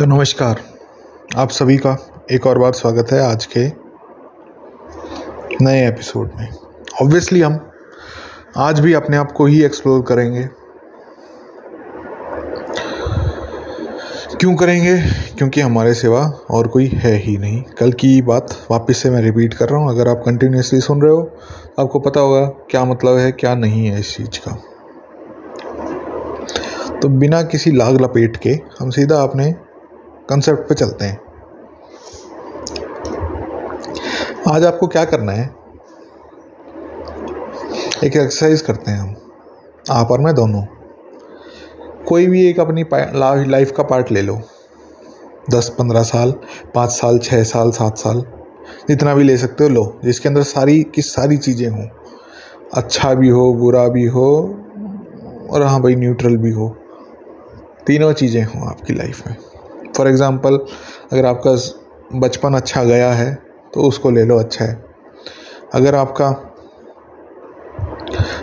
तो नमस्कार, आप सभी का एक और बार स्वागत है आज के नए एपिसोड में। ऑब्वियसली हम आज भी अपने आप को ही एक्सप्लोर करेंगे। क्यों करेंगे? क्योंकि हमारे सिवा और कोई है ही नहीं। कल की बात वापस से मैं रिपीट कर रहा हूँ। अगर आप कंटिन्यूसली सुन रहे हो तो आपको पता होगा क्या मतलब है, क्या नहीं है इस चीज़ का। तो बिना किसी लाग लपेट के हम सीधा अपने कंसेप्ट पे चलते हैं। आज आपको क्या करना है? एक एक्सरसाइज करते हैं हम। आप और मैं दोनों। कोई भी एक अपनी लाइफ का पार्ट ले लो। दस, पंद्रह साल, पाँच साल छः साल, सात साल। जितना भी ले सकते हो, लो। जिसके अंदर सारी की सारी चीज़ें हों। अच्छा भी हो, बुरा भी हो, और हाँ भाई न्यूट्रल भी हो। तीनों चीज़ें हों आपकी लाइफ में। फॉर एग्ज़ाम्पल अगर आपका बचपन अच्छा गया है तो उसको ले लो अच्छा है। अगर आपका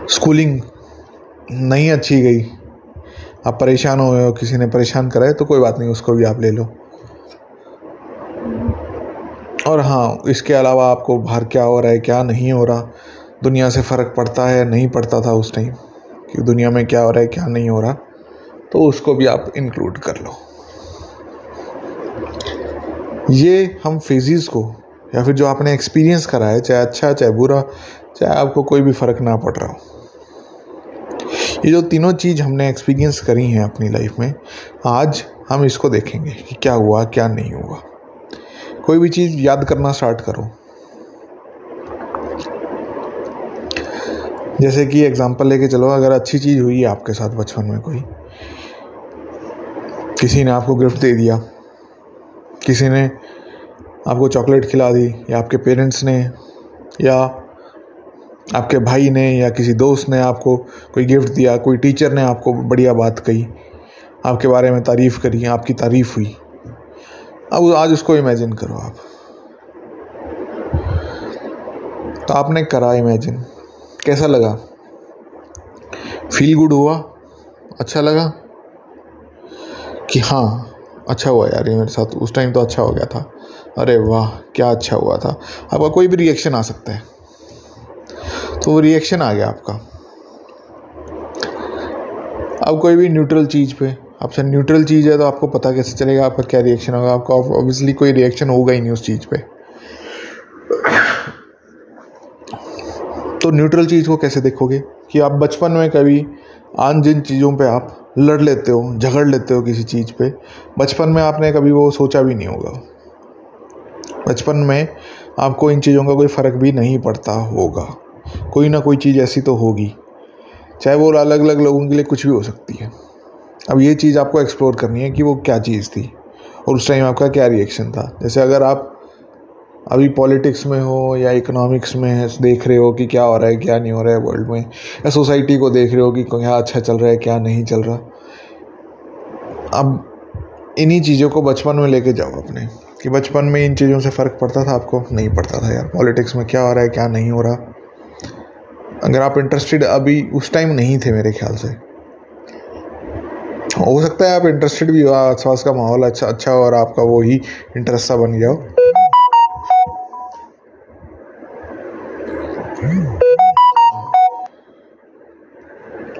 स्कूलिंग नहीं अच्छी गई, आप परेशान हो गए हो, किसी ने परेशान करा है तो कोई बात नहीं, उसको भी आप ले लो। और हाँ इसके अलावा आपको बाहर क्या हो रहा है, क्या नहीं हो रहा, दुनिया से फ़र्क पड़ता है, नहीं पड़ता था उस टाइम कि दुनिया में क्या हो रहा है, क्या नहीं हो रहा तो उसको भी आप इंक्लूड कर लो। ये हम फेजिस को, या फिर जो आपने एक्सपीरियंस करा है, चाहे अच्छा चाहे बुरा, चाहे आपको कोई भी फ़र्क ना पड़ रहा हो। ये जो तीनों चीज़ हमने एक्सपीरियंस करी हैं अपनी लाइफ में, आज हम इसको देखेंगे कि क्या हुआ, क्या नहीं हुआ। कोई भी चीज़ याद करना स्टार्ट करो। जैसे कि एग्जांपल लेके चलो, अगर अच्छी चीज़ हुई है आपके साथ बचपन में कोई। किसी ने आपको गिफ्ट दे दिया। किसी ने आपको चॉकलेट खिला दी, या आपके पेरेंट्स ने, या आपके भाई ने, या किसी दोस्त ने आपको कोई गिफ्ट दिया, कोई टीचर ने आपको बढ़िया बात कही, आपके बारे में तारीफ़ करी, आपकी तारीफ़ हुई। अब आज उसको इमेजिन करो आप। तो आपने करा इमेजिन कैसा लगा? फील गुड हुआ? अच्छा लगा? कि हाँ अच्छा हुआ यार ये मेरे साथ, उस टाइम तो अच्छा हो गया था। अरे वाह, क्या अच्छा हुआ था। आपका कोई भी रिएक्शन आ सकता है। तो वो रिएक्शन आ गया आपका। अब कोई भी न्यूट्रल चीज़ पे, आपसे न्यूट्रल चीज़ है तो आपको पता कैसे चलेगा, आपका क्या रिएक्शन होगा। आपका ऑब्वियसली कोई रिएक्शन होगा ही नहीं उस चीज़ पे। तो न्यूट्रल चीज़ को कैसे देखोगे? कि आप बचपन में कभी, आन जिन चीज़ों पे आप लड़ लेते हो, झगड़ लेते हो किसी चीज़ पे। बचपन में आपने कभी वो सोचा भी नहीं होगा। बचपन में आपको इन चीज़ों का कोई फ़र्क भी नहीं पड़ता होगा। कोई ना कोई चीज़ ऐसी तो होगी। चाहे वो अलग अलग लोगों के लिए कुछ भी हो सकती है। अब ये चीज़ आपको एक्सप्लोर करनी है कि वो क्या चीज़ थी। और उस टाइम आपका क्या रिएक्शन था। जैसे अगर आप अभी पॉलिटिक्स में हो या इकोनॉमिक्स में देख रहे हो कि क्या हो रहा है, क्या नहीं हो रहा है वर्ल्ड में। या सोसाइटी को देख रहे हो कि क्या अच्छा चल रहा है, क्या नहीं चल रहा। अब इन्हीं चीज़ों को बचपन में लेके जाओ अपने, कि बचपन में इन चीज़ों से फ़र्क पड़ता था, आपको नहीं पड़ता था यार। पॉलिटिक्स में क्या हो रहा है, क्या नहीं हो रहा। अगर आप इंटरेस्टेड अभी उस टाइम नहीं थे मेरे ख्याल से। हो सकता है आप इंटरेस्टेड भी हो, आसपास का माहौल अच्छा अच्छा हो और आपका वो ही इंटरेस्ट सा बन गया हो।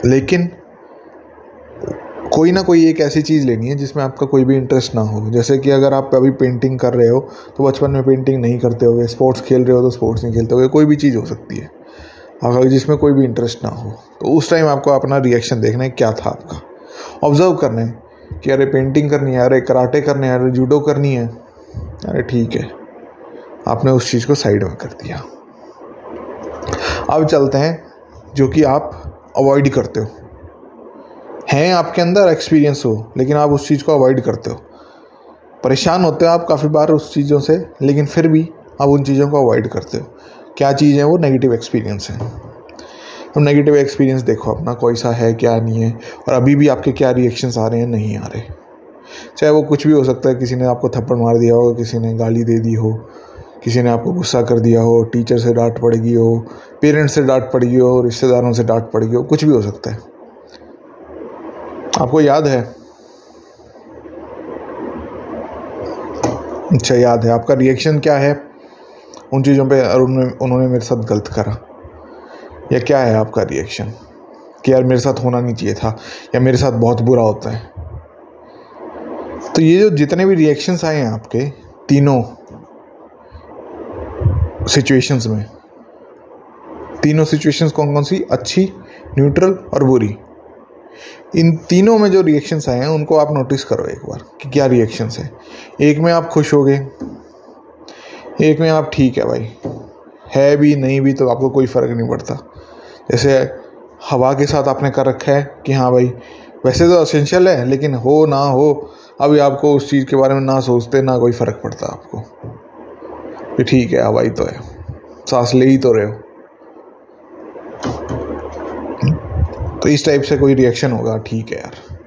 लेकिन कोई ना कोई एक ऐसी चीज़ लेनी है जिसमें आपका कोई भी इंटरेस्ट ना हो। जैसे कि अगर आप अभी पेंटिंग कर रहे हो तो बचपन में पेंटिंग नहीं करते हो स्पोर्ट्स खेल रहे हो तो स्पोर्ट्स नहीं खेलते हो कोई भी चीज़ हो सकती है। अगर जिसमें कोई भी इंटरेस्ट ना हो। तो उस टाइम आपको अपना रिएक्शन देखना है, क्या था आपका? ऑब्ज़र्व करना है कि अरे पेंटिंग करनी है, अरे कराटे करने हैं, अरे जूडो करनी है। अरे ठीक है, आपने उस चीज़ को साइड में कर दिया। अब चलते हैं, जो कि आप अवॉइड करते हो। हैं आपके अंदर एक्सपीरियंस हो, लेकिन आप उस चीज़ को अवॉइड करते हो। परेशान होते हो आप काफ़ी बार उस चीज़ों से, लेकिन फिर भी आप उन चीज़ों को अवॉइड करते हो। क्या चीज़ है वो? नेगेटिव एक्सपीरियंस है। अब नेगेटिव एक्सपीरियंस देखो अपना, कोई सा है, क्या नहीं है, और अभी भी आपके क्या रिएक्शंस आ रहे हैं, नहीं आ रहे। चाहे वो कुछ भी हो सकता है, किसी ने आपको थप्पड़ मार दिया हो, किसी ने गाली दे दी हो, किसी ने आपको गुस्सा कर दिया हो टीचर से डांट पड़ गई हो पेरेंट्स से डांट पड़ गई हो, रिश्तेदारों से डांट पड़ गई हो, कुछ भी हो सकता है। आपको याद है? अच्छा याद है। आपका रिएक्शन क्या है? उन चीज़ों पे उन्होंने उन्होंने मेरे साथ गलत करा। या क्या है आपका रिएक्शन कि यार मेरे साथ होना नहीं चाहिए था, या मेरे साथ बहुत बुरा होता है। तो ये जो जितने भी रिएक्शंस आए हैं आपके, तीनों सिचुएशंस में, तीनों सिचुएशंस कौन कौन सी? अच्छी न्यूट्रल और बुरी। इन तीनों में जो रिएक्शंस आए हैं, उनको आप नोटिस करो एक बार कि क्या रिएक्शंस है। एक में आप खुश हो गए। एक में आप ठीक है भाई। है भी, नहीं भी तो आपको कोई फ़र्क नहीं पड़ता। जैसे हवा के साथ आपने कर रखा है कि हाँ भाई, वैसे तो असेंशियल है, लेकिन हो ना हो, अभी आपको उस चीज़ के बारे में ना सोचते, ना कोई फ़र्क पड़ता आपको। ठीक है हवाई तो है। सांस ले ही तो रहे हो। तो इस टाइप से कोई रिएक्शन होगा, ठीक है यार।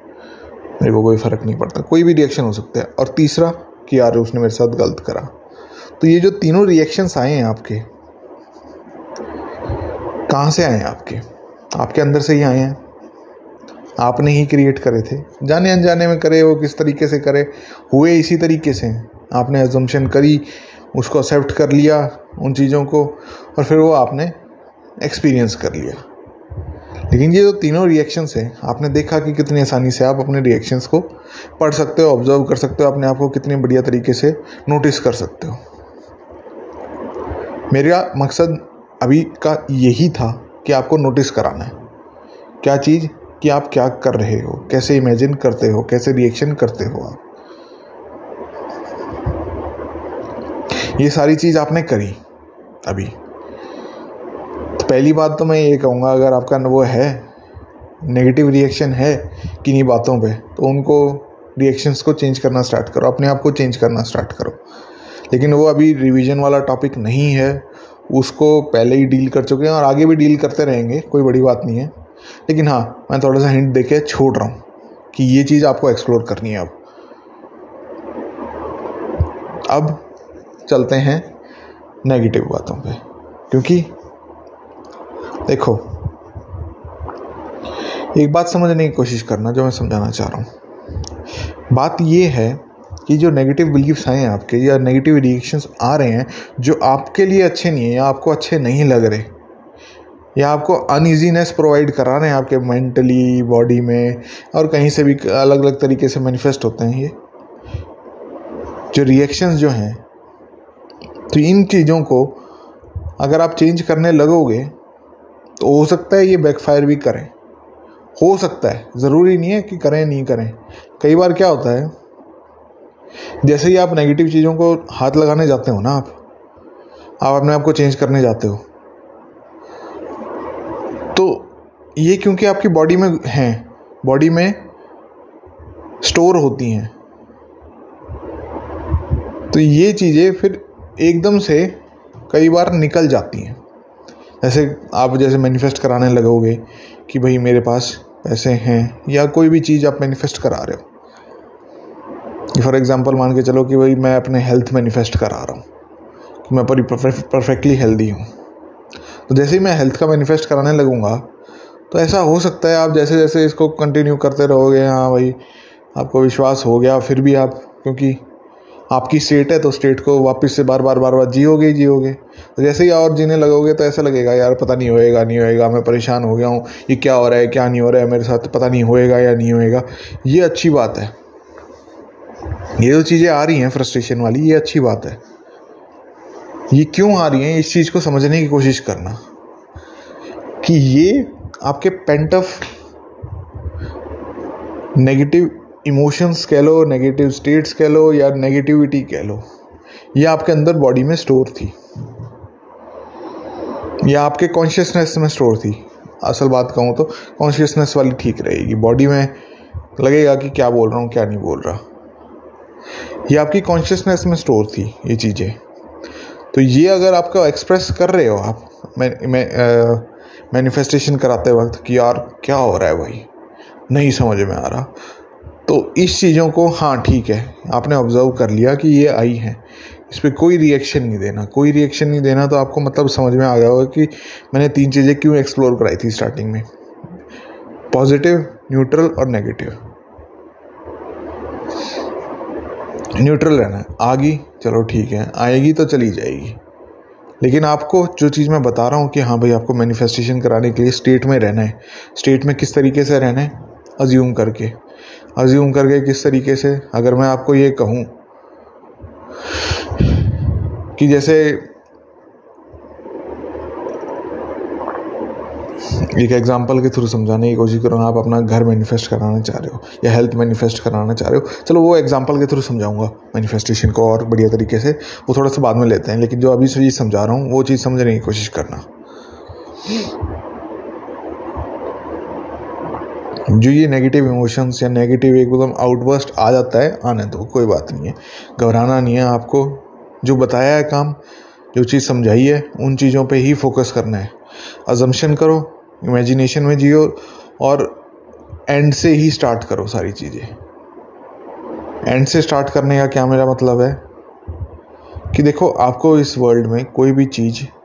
मेरे को कोई फ़र्क नहीं पड़ता। कोई भी रिएक्शन हो सकता है। और तीसरा, कि यार उसने मेरे साथ गलत करा। तो ये जो तीनों रिएक्शंस आए हैं आपके, कहाँ से आए हैं आपके? आपके अंदर से ही आए हैं। आपने ही क्रिएट करे थे। जाने अनजाने में करे, वो किस तरीके से करे, हुए इसी तरीके से। आपने एजम्पन करी, उसको एक्सेप्ट कर लिया उन चीज़ों को, और फिर वो आपने एक्सपीरियंस कर लिया। लेकिन ये जो तीनों रिएक्शंस हैं, आपने देखा कि कितनी आसानी से आप अपने रिएक्शंस को पढ़ सकते हो ऑब्ज़र्व कर सकते हो, अपने आप को कितनी बढ़िया तरीके से नोटिस कर सकते हो। मेरा मकसद अभी का यही था कि आपको नोटिस कराना है। क्या चीज़, कि आप क्या कर रहे हो, कैसे इमेजिन करते हो, कैसे रिएक्शन करते हो आप। ये सारी चीज़ आपने करी अभी। पहली बात तो मैं ये कहूँगा, अगर आपका वो है नेगेटिव रिएक्शन है किन्हीं बातों पे तो उनको रिएक्शंस को चेंज करना स्टार्ट करो, अपने आप को चेंज करना स्टार्ट करो। लेकिन वो अभी रिवीजन वाला टॉपिक नहीं है, उसको पहले ही डील कर चुके हैं और आगे भी डील करते रहेंगे, कोई बड़ी बात नहीं है। लेकिन हाँ मैं थोड़ा सा हिंट दे के छोड़ रहा हूँ कि ये चीज़ आपको एक्सप्लोर करनी है अब। अब चलते हैं नेगेटिव बातों पे, क्योंकि देखो, एक बात समझने की कोशिश करना जो मैं समझाना चाह रहा हूँ। बात ये है कि जो नेगेटिव बिलीव्स आए हैं आपके या नेगेटिव रिएक्शंस आ रहे हैं, जो आपके लिए अच्छे नहीं है या आपको अच्छे नहीं लग रहे, या आपको अनइजीनेस प्रोवाइड करा रहे हैं आपके मेंटली बॉडी में, और कहीं से भी अलग अलग तरीके से मैनिफेस्ट होते हैं ये, जो रिएक्शंस जो हैं तो इन चीज़ों को अगर आप चेंज करने लगोगे तो हो सकता है ये बैकफायर भी करें। हो सकता है। ज़रूरी नहीं है कि करें, नहीं करें। कई बार क्या होता है, जैसे ही आप नेगेटिव चीज़ों को हाथ लगाने जाते हो ना आप आप अपने आप को चेंज करने जाते हो तो ये क्योंकि आपकी बॉडी में हैं बॉडी में स्टोर होती हैं तो ये चीज़ें फिर एकदम से कई बार निकल जाती हैं। जैसे आप जैसे मैनिफेस्ट कराने लगोगे कि भाई मेरे पास पैसे हैं या कोई भी चीज़ आप मैनिफेस्ट करा रहे हो। फॉर एग्ज़ाम्पल मान के चलो कि भाई मैं अपने हेल्थ मैनिफेस्ट करा रहा हूँ, कि मैं पूरी परफेक्टली हेल्दी हूँ। तो जैसे ही मैं हेल्थ का मैनिफेस्ट कराने लगूँगा तो ऐसा हो सकता है आप जैसे जैसे इसको कंटिन्यू करते रहोगे हाँ भाई, आपको विश्वास हो गया, फिर भी आप, क्योंकि आपकी स्टेट है तो स्टेट को वापस से बार बार बार बार जियोगे ही जियोगे। तो जैसे ही और जीने लगोगे तो ऐसा लगेगा, यार, पता नहीं होएगा नहीं होएगा, मैं परेशान हो गया हूँ। ये क्या हो रहा है, क्या नहीं हो रहा है, मेरे साथ पता नहीं होएगा या नहीं होएगा। ये अच्छी बात है। ये जो चीज़ें आ रही हैं फ्रस्ट्रेशन वाली, ये अच्छी बात है। ये क्यों आ रही हैं, इस चीज़ को समझने की कोशिश करना। कि ये आपके पेंट ऑफ़ नेगेटिव इमोशंस कह लो नेगेटिव स्टेट्स कह लो, या नेगेटिविटी कह लो, ये आपके अंदर बॉडी में स्टोर थी। या आपके कॉन्शियसनेस में स्टोर थी। असल बात कहूँ तो कॉन्शियसनेस वाली ठीक रहेगी। बॉडी में लगेगा कि क्या बोल रहा हूँ, क्या नहीं बोल रहा। ये आपकी कॉन्शियसनेस में स्टोर थी, ये चीज़ें। तो ये अगर आपका एक्सप्रेस कर रहे हो आप, मैं मैं कराते वक्त कि यार, क्या हो रहा है भाई? नहीं समझ में आ रहा। तो इस चीज़ों को हाँ ठीक है, आपने ऑब्ज़र्व कर लिया कि ये आई है। इस पर कोई रिएक्शन नहीं देना। कोई रिएक्शन नहीं देना तो आपको मतलब समझ में आ गया होगा कि मैंने तीन चीज़ें क्यों एक्सप्लोर कराई थी स्टार्टिंग में। पॉजिटिव न्यूट्रल और नेगेटिव न्यूट्रल रहना है। आ गई चलो ठीक है। आएगी तो चली जाएगी। लेकिन आपको जो चीज़ मैं बता रहा हूँ कि हाँ भाई, आपको मैनिफेस्टेशन कराने के लिए स्टेट में रहना है। स्टेट में किस तरीके से रहना है? अज्यूम करके। अज्यूम करके किस तरीके से, अगर मैं आपको ये कहूँ कि जैसे एक एग्जांपल के थ्रू समझाने की कोशिश करूँ आप अपना घर मैनिफेस्ट कराना चाह रहे हो या हेल्थ मैनिफेस्ट कराना चाह रहे हो। चलो वो एग्जांपल के थ्रू समझाऊँगा मैनिफेस्टेशन को और बढ़िया तरीके से, वो थोड़ा सा बाद में लेते हैं, लेकिन जो अभी चीज़ समझा रहा हूँ, वो चीज़ समझने की कोशिश करना। जो ये नेगेटिव इमोशंस या नेगेटिव एकदम आउटबर्स्ट आ जाता है, आने दो, कोई बात नहीं है। घबराना नहीं है आपको। जो बताया है काम, जो चीज़ समझाई है, उन चीज़ों पे ही फोकस करना है। अजम्पशन करो इमेजिनेशन में जियो और एंड से ही स्टार्ट करो सारी चीज़ें। एंड से स्टार्ट करने का क्या मेरा मतलब है? कि देखो, आपको इस वर्ल्ड में कोई भी चीज़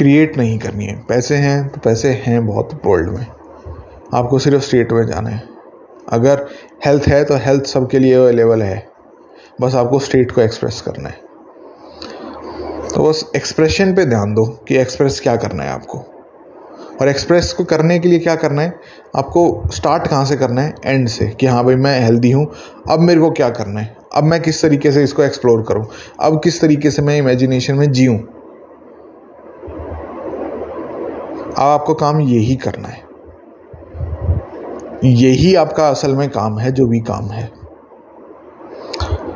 क्रिएट नहीं करनी है। पैसे हैं तो पैसे हैं बहुत वर्ल्ड में। आपको सिर्फ़ स्टेट में जाना है। अगर हेल्थ है तो हेल्थ सबके लिए अवेलेबल है। बस आपको स्टेट को एक्सप्रेस करना है। तो बस एक्सप्रेशन पे ध्यान दो कि एक्सप्रेस क्या करना है आपको। और एक्सप्रेस को करने के लिए क्या करना है? आपको स्टार्ट कहाँ से करना है? एंड से कि हाँ भाई मैं हेल्दी हूँ, अब मेरे को क्या करना है? अब मैं किस तरीके से इसको एक्सप्लोर करूँ? अब किस तरीके से मैं इमेजिनेशन में जीऊँ? अब आपको काम यही करना है। यही आपका असल में काम है, जो भी काम है।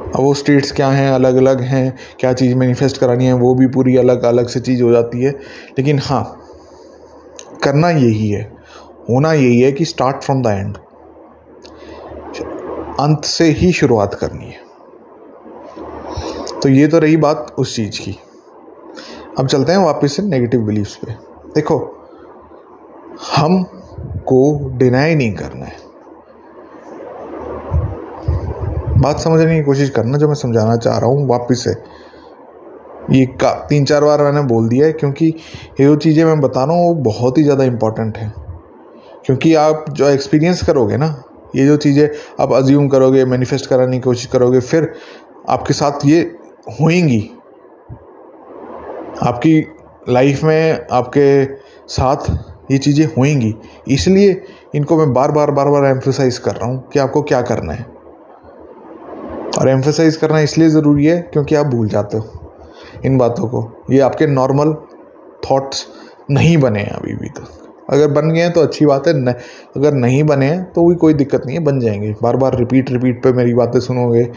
अब वो स्टेट्स क्या हैं अलग अलग हैं, क्या चीज़ मैनिफेस्ट करानी है, वो भी पूरी अलग अलग से चीज़ हो जाती है। लेकिन हाँ करना यही है, होना यही है कि स्टार्ट फ्रॉम द एंड अंत से ही शुरुआत करनी है। तो ये तो रही बात उस चीज़ की। अब चलते हैं वापस से नेगेटिव बिलीफ्स पे। देखो हम को डिनाई नहीं करना है। बात समझने की कोशिश करना, जो मैं समझाना चाह रहा हूँ वापिस से। ये का तीन चार बार मैंने बोल दिया है, क्योंकि ये जो चीज़ें मैं बता रहा हूँ, वो बहुत ही ज़्यादा इम्पोर्टेंट है। क्योंकि आप जो एक्सपीरियंस करोगे ना, ये जो चीज़ें आप अज्यूम करोगे मैनिफेस्ट कराने की कोशिश करोगे, फिर आपके साथ ये होएँगी। आपकी लाइफ में आपके साथ ये चीज़ें होएँगी। इसलिए इनको मैं बार बार बार बार एम्फोसाइज कर रहा हूँ कि आपको क्या करना है। और एम्फोसाइज करना इसलिए ज़रूरी है क्योंकि आप भूल जाते हो इन बातों को। ये आपके नॉर्मल थॉट्स नहीं बने हैं अभी भी तक अगर बन गए हैं तो अच्छी बात है न, अगर नहीं बने हैं तो भी कोई दिक्कत नहीं है बन जाएँगे। बार बार रिपीट रिपीट पे मेरी बातें सुनोगे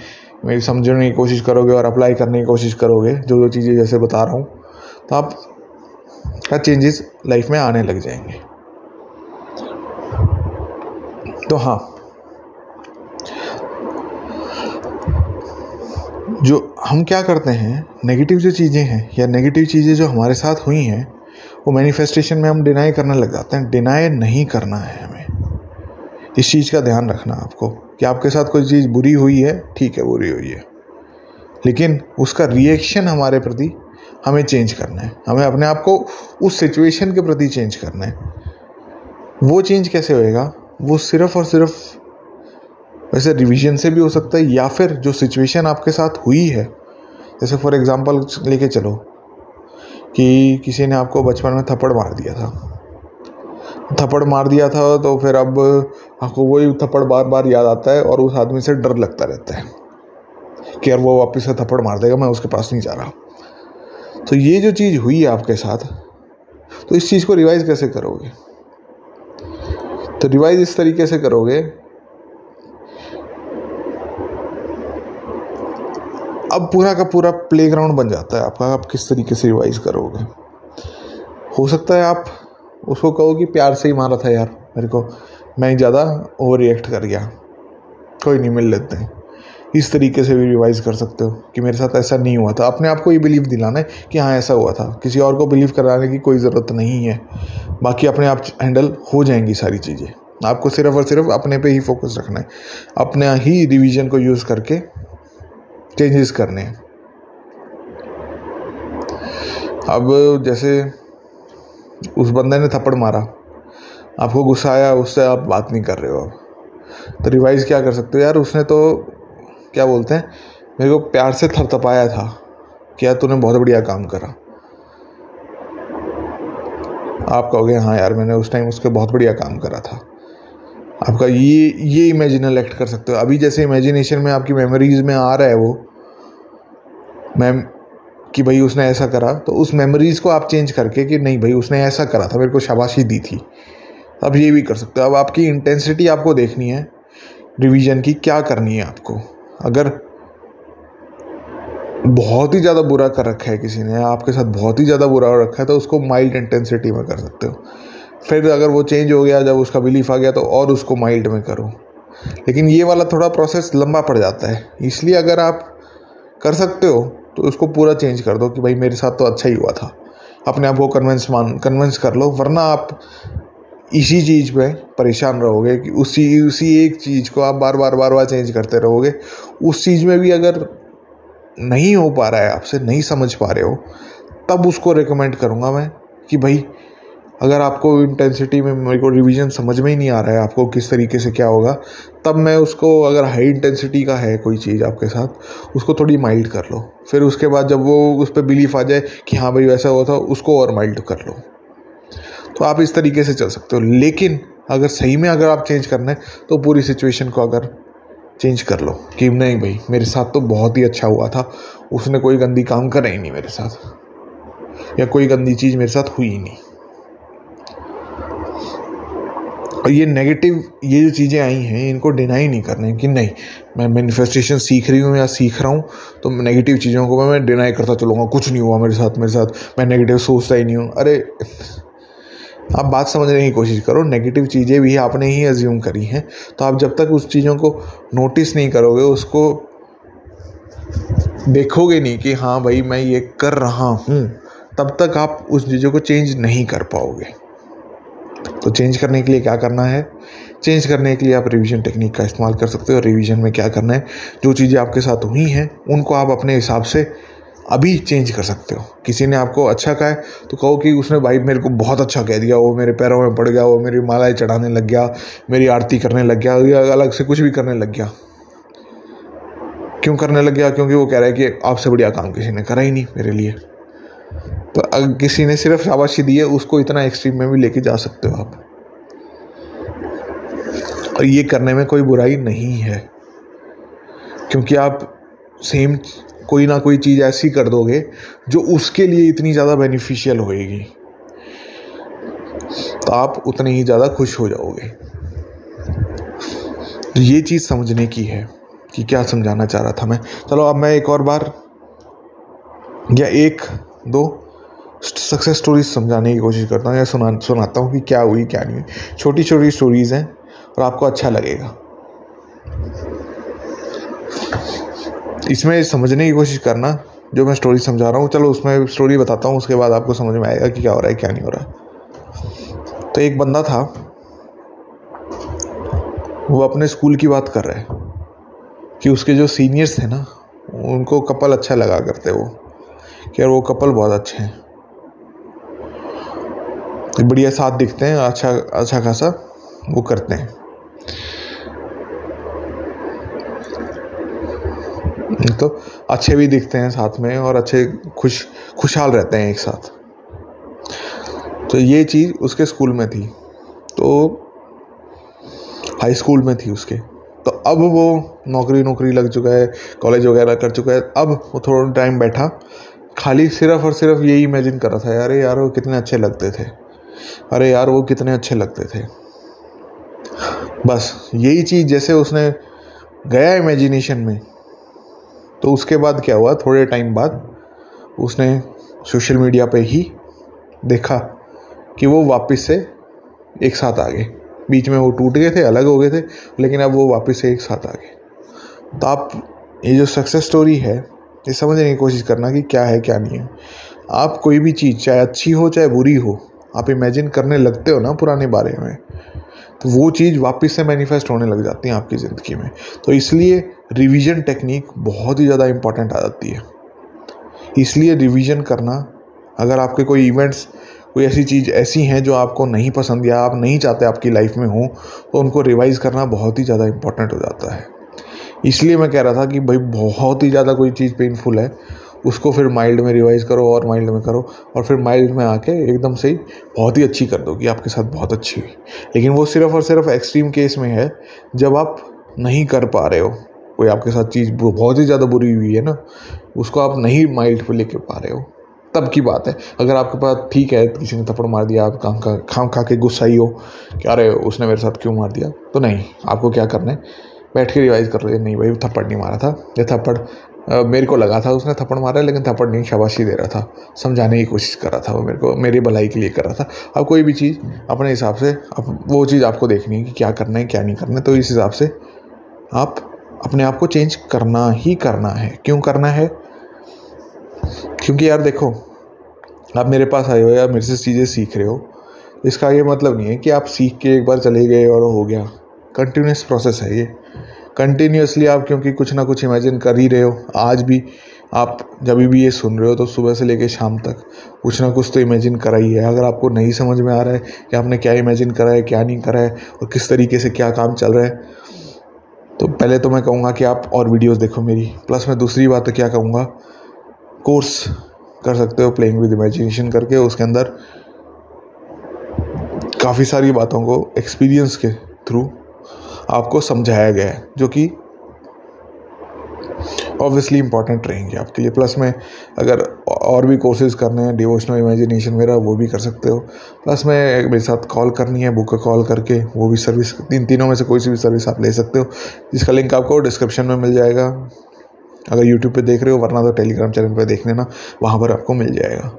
मेरी समझने की कोशिश करोगे और अप्लाई करने की कोशिश करोगे जो जो चीज़ें जैसे बता रहा हूँ। तो आप का चेंजेस लाइफ में आने लग जाएँगे। तो हाँ जो हम क्या करते हैं नेगेटिव जो चीज़ें हैं या नेगेटिव चीज़ें जो हमारे साथ हुई हैं, वो मैनिफेस्टेशन में हम डिनाई करने लग जाते हैं। डिनाई नहीं करना है हमें। इस चीज़ का ध्यान रखना आपको कि आपके साथ कोई चीज़ बुरी हुई है, ठीक है, बुरी हुई है। लेकिन उसका रिएक्शन हमारे प्रति हमें चेंज करना है। हमें अपने आप को उस सिचुएशन के प्रति चेंज करना है। वो चेंज कैसे होएगा? वो सिर्फ़ और सिर्फ़ वैसे रिवीजन से भी हो सकता है या फिर जो सिचुएशन आपके साथ हुई है। जैसे फॉर एग्जांपल लेके चलो कि किसी ने आपको बचपन में थप्पड़ मार दिया था। थप्पड़ मार दिया था तो फिर अब आपको वही थप्पड़ बार बार याद आता है और उस आदमी से डर लगता रहता है कि यार वो वापस से थप्पड़ मार देगा, मैं उसके पास नहीं जा रहा। तो ये जो चीज़ हुई है आपके साथ तो इस चीज़ को रिवाइज कैसे करोगे? तो रिवाइज इस तरीके से करोगे, अब पूरा का पूरा प्ले ग्राउंड बन जाता है आपका, आप किस तरीके से रिवाइज करोगे? हो सकता है आप उसको कहो कि प्यार से ही मारा था यार, मेरे को, मैं ज़्यादा ओवर रिएक्ट कर गया। कोई नहीं, मिल लेते हैं। इस तरीके से भी रिवाइज कर सकते हो कि मेरे साथ ऐसा नहीं हुआ था। अपने आप को ये बिलीव दिलाना है कि हाँ ऐसा हुआ था। किसी और को बिलीव कराने की कोई ज़रूरत नहीं है। बाकी अपने आप हैंडल हो जाएँगी सारी चीज़ें। आपको सिर्फ़ और सिर्फ़ अपने पे ही फोकस रखना है। अपने ही रिवीजन को यूज़ करके चेंजेस करने हैं। अब जैसे उस बंदे ने थप्पड़ मारा। आपको गुस्सा आया, उससे आप बात नहीं कर रहे हो अब। तो रिवाइज क्या कर सकते हो? यार, उसने तो क्या बोलते हैं, मेरे को प्यार से थरथपाया था क्या तूने बहुत बढ़िया काम करा। आप कहोगे हाँ यार, मैंने उस टाइम उसके बहुत बढ़िया काम करा था। आपका ये ये इमेजिनल एक्ट कर सकते हो। अभी जैसे इमेजिनेशन में आपकी मेमोरीज में आ रहा है वो मैम कि भाई उसने ऐसा करा तो उस मेमोरीज को आप चेंज करके कि नहीं भाई, उसने ऐसा करा था, मेरे को शाबाशी दी थी। अब ये भी कर सकते हो। अब आपकी इंटेंसिटी आपको देखनी है रिवीजन की क्या करनी है आपको। अगर बहुत ही ज़्यादा बुरा कर रखा है किसी ने, आपके साथ बहुत ही ज़्यादा बुरा हो रखा है तो उसको माइल्ड इंटेंसिटी में कर सकते हो। फिर अगर वो चेंज हो गया, जब उसका बिलीफ आ गया तो और उसको माइल्ड में करो। लेकिन ये वाला थोड़ा प्रोसेस लंबा पड़ जाता है। इसलिए अगर आप कर सकते हो तो उसको पूरा चेंज कर दो कि भाई मेरे साथ तो अच्छा ही हुआ था। अपने आप को कन्विंस मान कन्विंस कर लो, वरना आप इसी चीज़ पे परेशान रहोगे कि उसी उसी एक चीज़ को आप बार बार बार बार चेंज करते रहोगे। उस चीज़ में भी अगर नहीं हो पा रहा है, आपसे नहीं समझ पा रहे हो, तब उसको रिकमेंड करूँगा मैं कि भाई, अगर आपको इंटेंसिटी में मेरे को रिवीजन समझ में ही नहीं आ रहा है, आपको किस तरीके से क्या होगा, तब मैं उसको अगर हाई इंटेंसिटी का है कोई चीज़ आपके साथ, उसको थोड़ी माइल्ड कर लो। फिर उसके बाद जब वो उस पर बिलीफ आ जाए कि हाँ भाई, वैसा हुआ था उसको और माइल्ड कर लो। तो आप इस तरीके से चल सकते हो। लेकिन अगर सही में अगर आप चेंज करना है तो पूरी सिचुएशन को अगर चेंज कर लो कि नहीं भाई, मेरे साथ तो बहुत ही अच्छा हुआ था। उसने कोई गंदी काम करा ही नहीं मेरे साथ। या कोई गंदी चीज़ मेरे साथ हुई ही नहीं। और ये नेगेटिव ये जो चीज़ें आई हैं, इनको डिनाई नहीं करना है कि नहीं, मैं मैनिफेस्टेशन सीख रही हूँ या सीख रहा हूँ तो नेगेटिव चीज़ों को मैं डिनाई करता चलूँगा। कुछ नहीं हुआ मेरे साथ मेरे साथ मैं नेगेटिव सोचता ही नहीं हूँ। अरे आप बात समझने की कोशिश करो नेगेटिव चीज़ें भी आपने ही एज्यूम करी हैं तो आप जब तक उस चीज़ों को नोटिस नहीं करोगे, उसको देखोगे नहीं कि हाँ भाई मैं ये कर रहा हूँ, तब तक आप उस चीज़ों को चेंज नहीं कर पाओगे। तो चेंज करने के लिए क्या करना है? चेंज करने के लिए आप रिवीजन टेक्निक का इस्तेमाल कर सकते हो। रिवीजन में क्या करना है? जो चीज़ें आपके साथ हुई हैं, उनको आप अपने हिसाब से अभी चेंज कर सकते हो। किसी ने आपको अच्छा कहा है तो कहो कि उसने भाई मेरे को बहुत अच्छा कह दिया, वो मेरे पैरों में पड़ गया, वो मेरी मालाएँ चढ़ाने लग गया, मेरी आरती करने लग गया, या अलग से कुछ भी करने लग गया। क्यों करने लग गया? क्योंकि वो कह रहा है कि आपसे बढ़िया काम किसी ने करा ही नहीं मेरे लिए। तो अगर किसी ने सिर्फ़ शाबाशी दी है, उसको इतना एक्सट्रीम में भी लेके जा सकते हो आप। और ये करने में कोई बुराई नहीं है। क्योंकि आप सेम कोई ना कोई चीज़ ऐसी कर दोगे जो उसके लिए इतनी ज़्यादा बेनिफिशियल होएगी। तो आप उतने ही ज़्यादा खुश हो जाओगे। तो ये चीज़ समझने की है कि क्या समझाना चाह रहा था मैं। चलो अब मैं एक और बार या एक, दो सक्सेस स्टोरीज समझाने की कोशिश करता हूँ या सुना, सुनाता हूँ कि क्या हुई, क्या नहीं हुई। छोटी छोटी स्टोरीज़ हैं और आपको अच्छा लगेगा। इसमें समझने की कोशिश करना, जो मैं स्टोरी समझा रहा हूँ। चलो, उसमें स्टोरी बताता हूँ, उसके बाद आपको समझ में आएगा कि क्या हो रहा है, क्या नहीं हो रहा है। तो एक बंदा था, वो अपने स्कूल की बात कर रहा है, कि उसके जो सीनियर्स थे ना, उनको कपल अच्छा लगा करते वो, कि यार वो कपल बहुत अच्छे हैं। बढ़िया साथ दिखते हैं अच्छा अच्छा खासा वो करते हैं। तो अच्छे भी दिखते हैं साथ में और अच्छे खुश, खुशहाल रहते हैं एक साथ। तो ये चीज़ उसके स्कूल में थी। तो हाई स्कूल में थी उसके। तो अब वो नौकरी नौकरी लग चुका है, कॉलेज वगैरह कर चुका है। अब वो थोड़ा टाइम बैठा, खाली सिर्फ़ और सिर्फ़ यही इमेजिन कर रहा था यार यार, वो कितने अच्छे लगते थे। अरे यार, वो कितने अच्छे लगते थे। बस, यही चीज़ जैसे उसने गया इमेजिनेशन में। तो उसके बाद क्या हुआ? थोड़े टाइम बाद उसने सोशल मीडिया पे ही देखा कि वो वापस से एक साथ आ गए। बीच में वो टूट गए थे, अलग हो गए थे, लेकिन अब वो वापस से एक साथ आ गए। तो आप, ये जो सक्सेस स्टोरी है, ये समझने की कोशिश करना कि क्या है, क्या नहीं है। आप कोई भी चीज़, चाहे अच्छी हो, चाहे बुरी हो, आप इमेजिन करने लगते हो ना पुराने बारे में तो वो चीज़ वापस से मैनिफेस्ट होने लग जाती है आपकी ज़िंदगी में। तो इसलिए रिवीजन टेक्निक बहुत ही ज़्यादा इंपॉर्टेंट आ जाती है। इसलिए रिवीजन करना, अगर आपके कोई इवेंट्स कोई ऐसी चीज़ ऐसी हैं जो आपको नहीं पसंद या आप नहीं चाहते आपकी लाइफ में हो तो उनको रिवाइज़ करना बहुत ही ज़्यादा इंपॉर्टेंट हो जाता है। इसलिए मैं कह रहा था कि भाई बहुत ही ज़्यादा कोई चीज़ पेनफुल है, उसको फिर माइल्ड में रिवाइज करो और माइल्ड में करो और फिर माइल्ड में आके एकदम से ही बहुत ही अच्छी कर दो कि आपके साथ बहुत अच्छी हुई। लेकिन वो सिर्फ़ और सिर्फ़ एक्सट्रीम केस में है, जब आप नहीं कर पा रहे हो। कोई आपके साथ चीज़ बहुत ही ज़्यादा बुरी हुई है ना, उसको आप नहीं माइल्ड पे लेके पा रहे हो। तब की बात है। अगर आपके पास ठीक है, किसी ने थप्पड़ मार दिया, आप काम का खाम खा के गुस्सा ही हो क्या अरे, उसने मेरे साथ क्यों मार दिया? तो नहीं, आपको क्या करना है? बैठ के रिवाइज कर रहे नहीं भाई, थप्पड़ नहीं मारा था। ये थप्पड़ मेरे को लगा था उसने थप्पड़ मारा, लेकिन थप्पड़ नहीं, शाबाशी दे रहा था। समझाने की कोशिश कर रहा था वो मेरे को, मेरी भलाई के लिए कर रहा था। अब कोई भी चीज़, अपने हिसाब से, अब वो चीज़ आपको देखनी है कि क्या करना है, क्या नहीं करना है तो इस हिसाब से आप अपने आप को चेंज करना ही करना है। क्यों करना है? क्योंकि यार देखो, आप मेरे पास आए हो या मेरे से चीज़ें सीख रहे हो, इसका ये मतलब नहीं है कि आप सीख के एक बार चले गए और हो गया। कंटिन्यूस प्रोसेस है ये। कंटिन्यूसली आप क्योंकि कुछ ना कुछ इमेजिन कर ही रहे हो। आज भी आप जब भी ये सुन रहे हो तो सुबह से लेकर शाम तक कुछ ना कुछ तो इमेजिन करा ही है। अगर आपको नहीं समझ में आ रहा है कि आपने क्या इमेजिन करा है, क्या नहीं करा है और किस तरीके से क्या काम चल रहा है तो पहले तो मैं कहूँगा कि आप और वीडियोस देखो मेरी। प्लस मैं दूसरी बात तो क्या कहूँगा? कोर्स कर सकते हो प्लेइंग विद इमेजिनेशन करके। उसके अंदर काफ़ी सारी बातों को एक्सपीरियंस के थ्रू आपको समझाया गया है, जो कि ऑब्वियसली इंपॉर्टेंट रहेंगे आपके लिए प्लस में अगर और भी कोर्सेज करने हैं डिवोशनल इमेजिनेशन मेरा वो भी कर सकते हो। प्लस में मेरे साथ कॉल करनी है बुक कॉल करके, वो भी सर्विस तीन तीनों में से कोई सी भी सर्विस आप ले सकते हो। जिसका लिंक आपको डिस्क्रिप्शन में मिल जाएगा। अगर यूट्यूब पे देख रहे हो, वरना तो टेलीग्राम चैनल पे देख लेना, वहाँ पर आपको मिल जाएगा।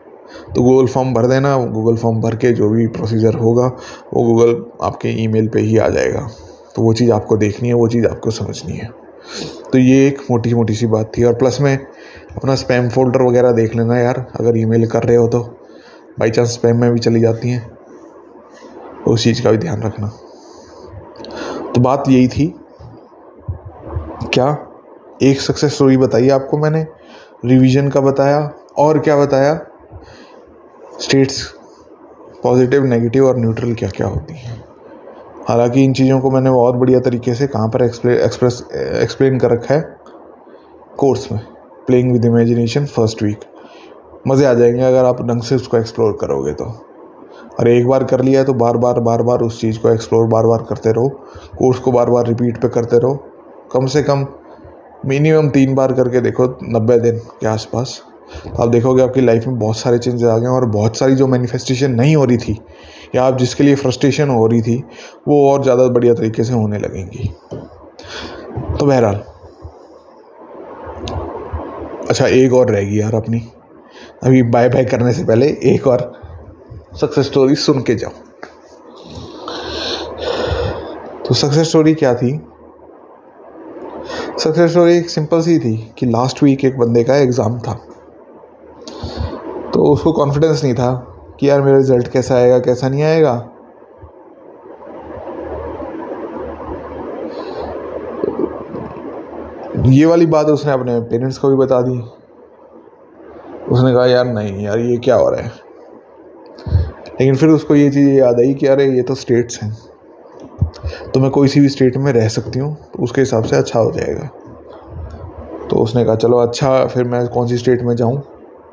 तो गूगल फॉर्म भर देना गूगल फॉर्म भर के जो भी प्रोसीजर होगा, वो गूगल आपके ईमेल पे ही आ जाएगा। तो वो चीज़ आपको देखनी है, वो चीज़ आपको समझनी है। तो ये एक मोटी मोटी सी बात थी। और प्लस में अपना स्पैम फोल्डर वगैरह देख लेना यार, अगर ईमेल कर रहे हो तो। बाई चांस स्पैम में भी चली जाती हैं। तो उस चीज़ का भी ध्यान रखना। तो बात यही थी। क्या एक सक्सेस स्टोरी बताई आपको मैंने? रिवीजन का बताया। और क्या बताया? स्टेट्स पॉजिटिव नेगेटिव और न्यूट्रल क्या क्या होती हैं? हालाँकि इन चीज़ों को मैंने बहुत बढ़िया तरीके से कहाँ पर एक्सप्रेस एक्सप्लेन कर रखा है? कोर्स में playing with imagination first week मज़े आ जाएँगे अगर आप ढंग से उसको एक्सप्लोर करोगे तो। और एक बार कर लिया तो बार बार बार बार उस चीज़ को एक्सप्लोर बार बार करते रहो। कोर्स को बार बार रिपीट पे करते रहो। कम से कम मिनिमम तीन बार करके देखो, नब्बे दिन के आसपास। तो आप देखोगे आपकी लाइफ में बहुत सारे चेंजेस आ गए और बहुत सारी जो मैनिफेस्टेशन नहीं हो रही थी या आप जिसके लिए फ्रस्ट्रेशन हो रही थी, वो और ज़्यादा बढ़िया तरीके से होने लगेंगी। तो बहरहाल अच्छा एक और रहेगी यार अपनी। अभी बाय बाय करने से पहले एक और सक्सेस स्टोरी सुन के जाओ। तो सक्सेस स्टोरी क्या थी? सक्सेस स्टोरी एक सिंपल सी थी कि लास्ट वीक एक बंदे का एग्ज़ाम था। तो उसको कॉन्फिडेंस नहीं था। कि यार मेरा रिज़ल्ट कैसा आएगा, कैसा नहीं आएगा? ये वाली बात उसने अपने पेरेंट्स को भी बता दी। उसने कहा, यार नहीं यार, ये क्या हो रहा है? लेकिन फिर उसको ये चीज़ याद आई कि अरे, ये तो स्टेट्स हैं। तो मैं कोई सी भी स्टेट में रह सकती हूँ तो उसके हिसाब से अच्छा हो जाएगा। तो उसने कहा, चलो अच्छा फिर मैं कौन सी स्टेट में जाऊँ?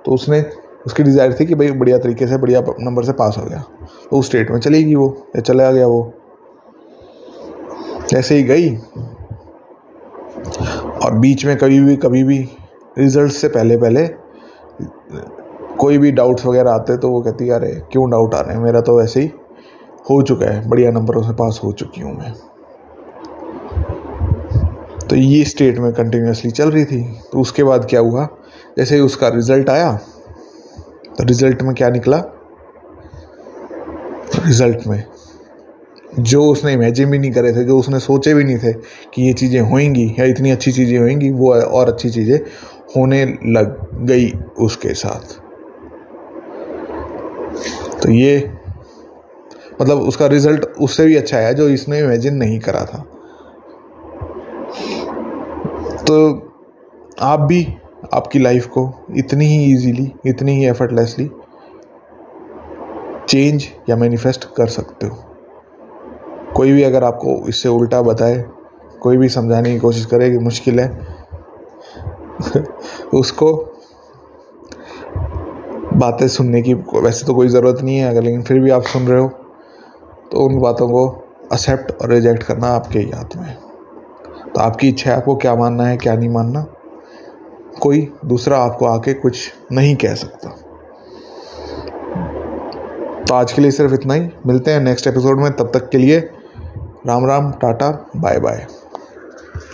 तो उसने उसकी डिज़ायर थी कि भाई बढ़िया तरीके से, बढ़िया नंबर से पास हो गया। तो उस स्टेट में चलेगी वो, या चला गया वो। ऐसे ही गई। और बीच में कभी भी कभी भी रिज़ल्ट से पहले पहले कोई भी डाउट्स वगैरह आते तो वो कहती अरे, क्यों डाउट आ रहे हैं? मेरा तो वैसे ही हो चुका है, बढ़िया नंबरों से पास हो चुकी हूँ मैं। तो ये स्टेट में कंटिन्यूसली चल रही थी। तो उसके बाद क्या हुआ? जैसे ही उसका रिज़ल्ट आया तो रिज़ल्ट में क्या निकला? रिज़ल्ट में। जो उसने इमेजिन भी नहीं करे थे, जो उसने सोचे भी नहीं थे कि ये चीज़ें होंगी, या इतनी अच्छी चीज़ें होंगी, वो और अच्छी चीज़ें होने लग गई उसके साथ। तो ये मतलब उसका रिज़ल्ट उससे भी अच्छा आया जो इसने इमेजिन नहीं करा था। तो आप भी आपकी लाइफ को इतनी ही इजीली इतनी ही एफर्टलेसली चेंज या मैनिफेस्ट कर सकते हो। कोई भी अगर आपको इससे उल्टा बताए, कोई भी समझाने की कोशिश करे कि मुश्किल है, उसको बातें सुनने की वैसे तो कोई ज़रूरत नहीं है अगर, लेकिन फिर भी आप सुन रहे हो तो उन बातों को एक्सेप्ट और रिजेक्ट करना आपके ही हाथ में तो आपकी इच्छा है आपको क्या मानना है, क्या नहीं मानना कोई दूसरा आपको आके कुछ नहीं कह सकता। तो आज के लिए सिर्फ़ इतना ही। मिलते हैं नेक्स्ट एपिसोड में। तब तक के लिए Ram Ram, tata bye bye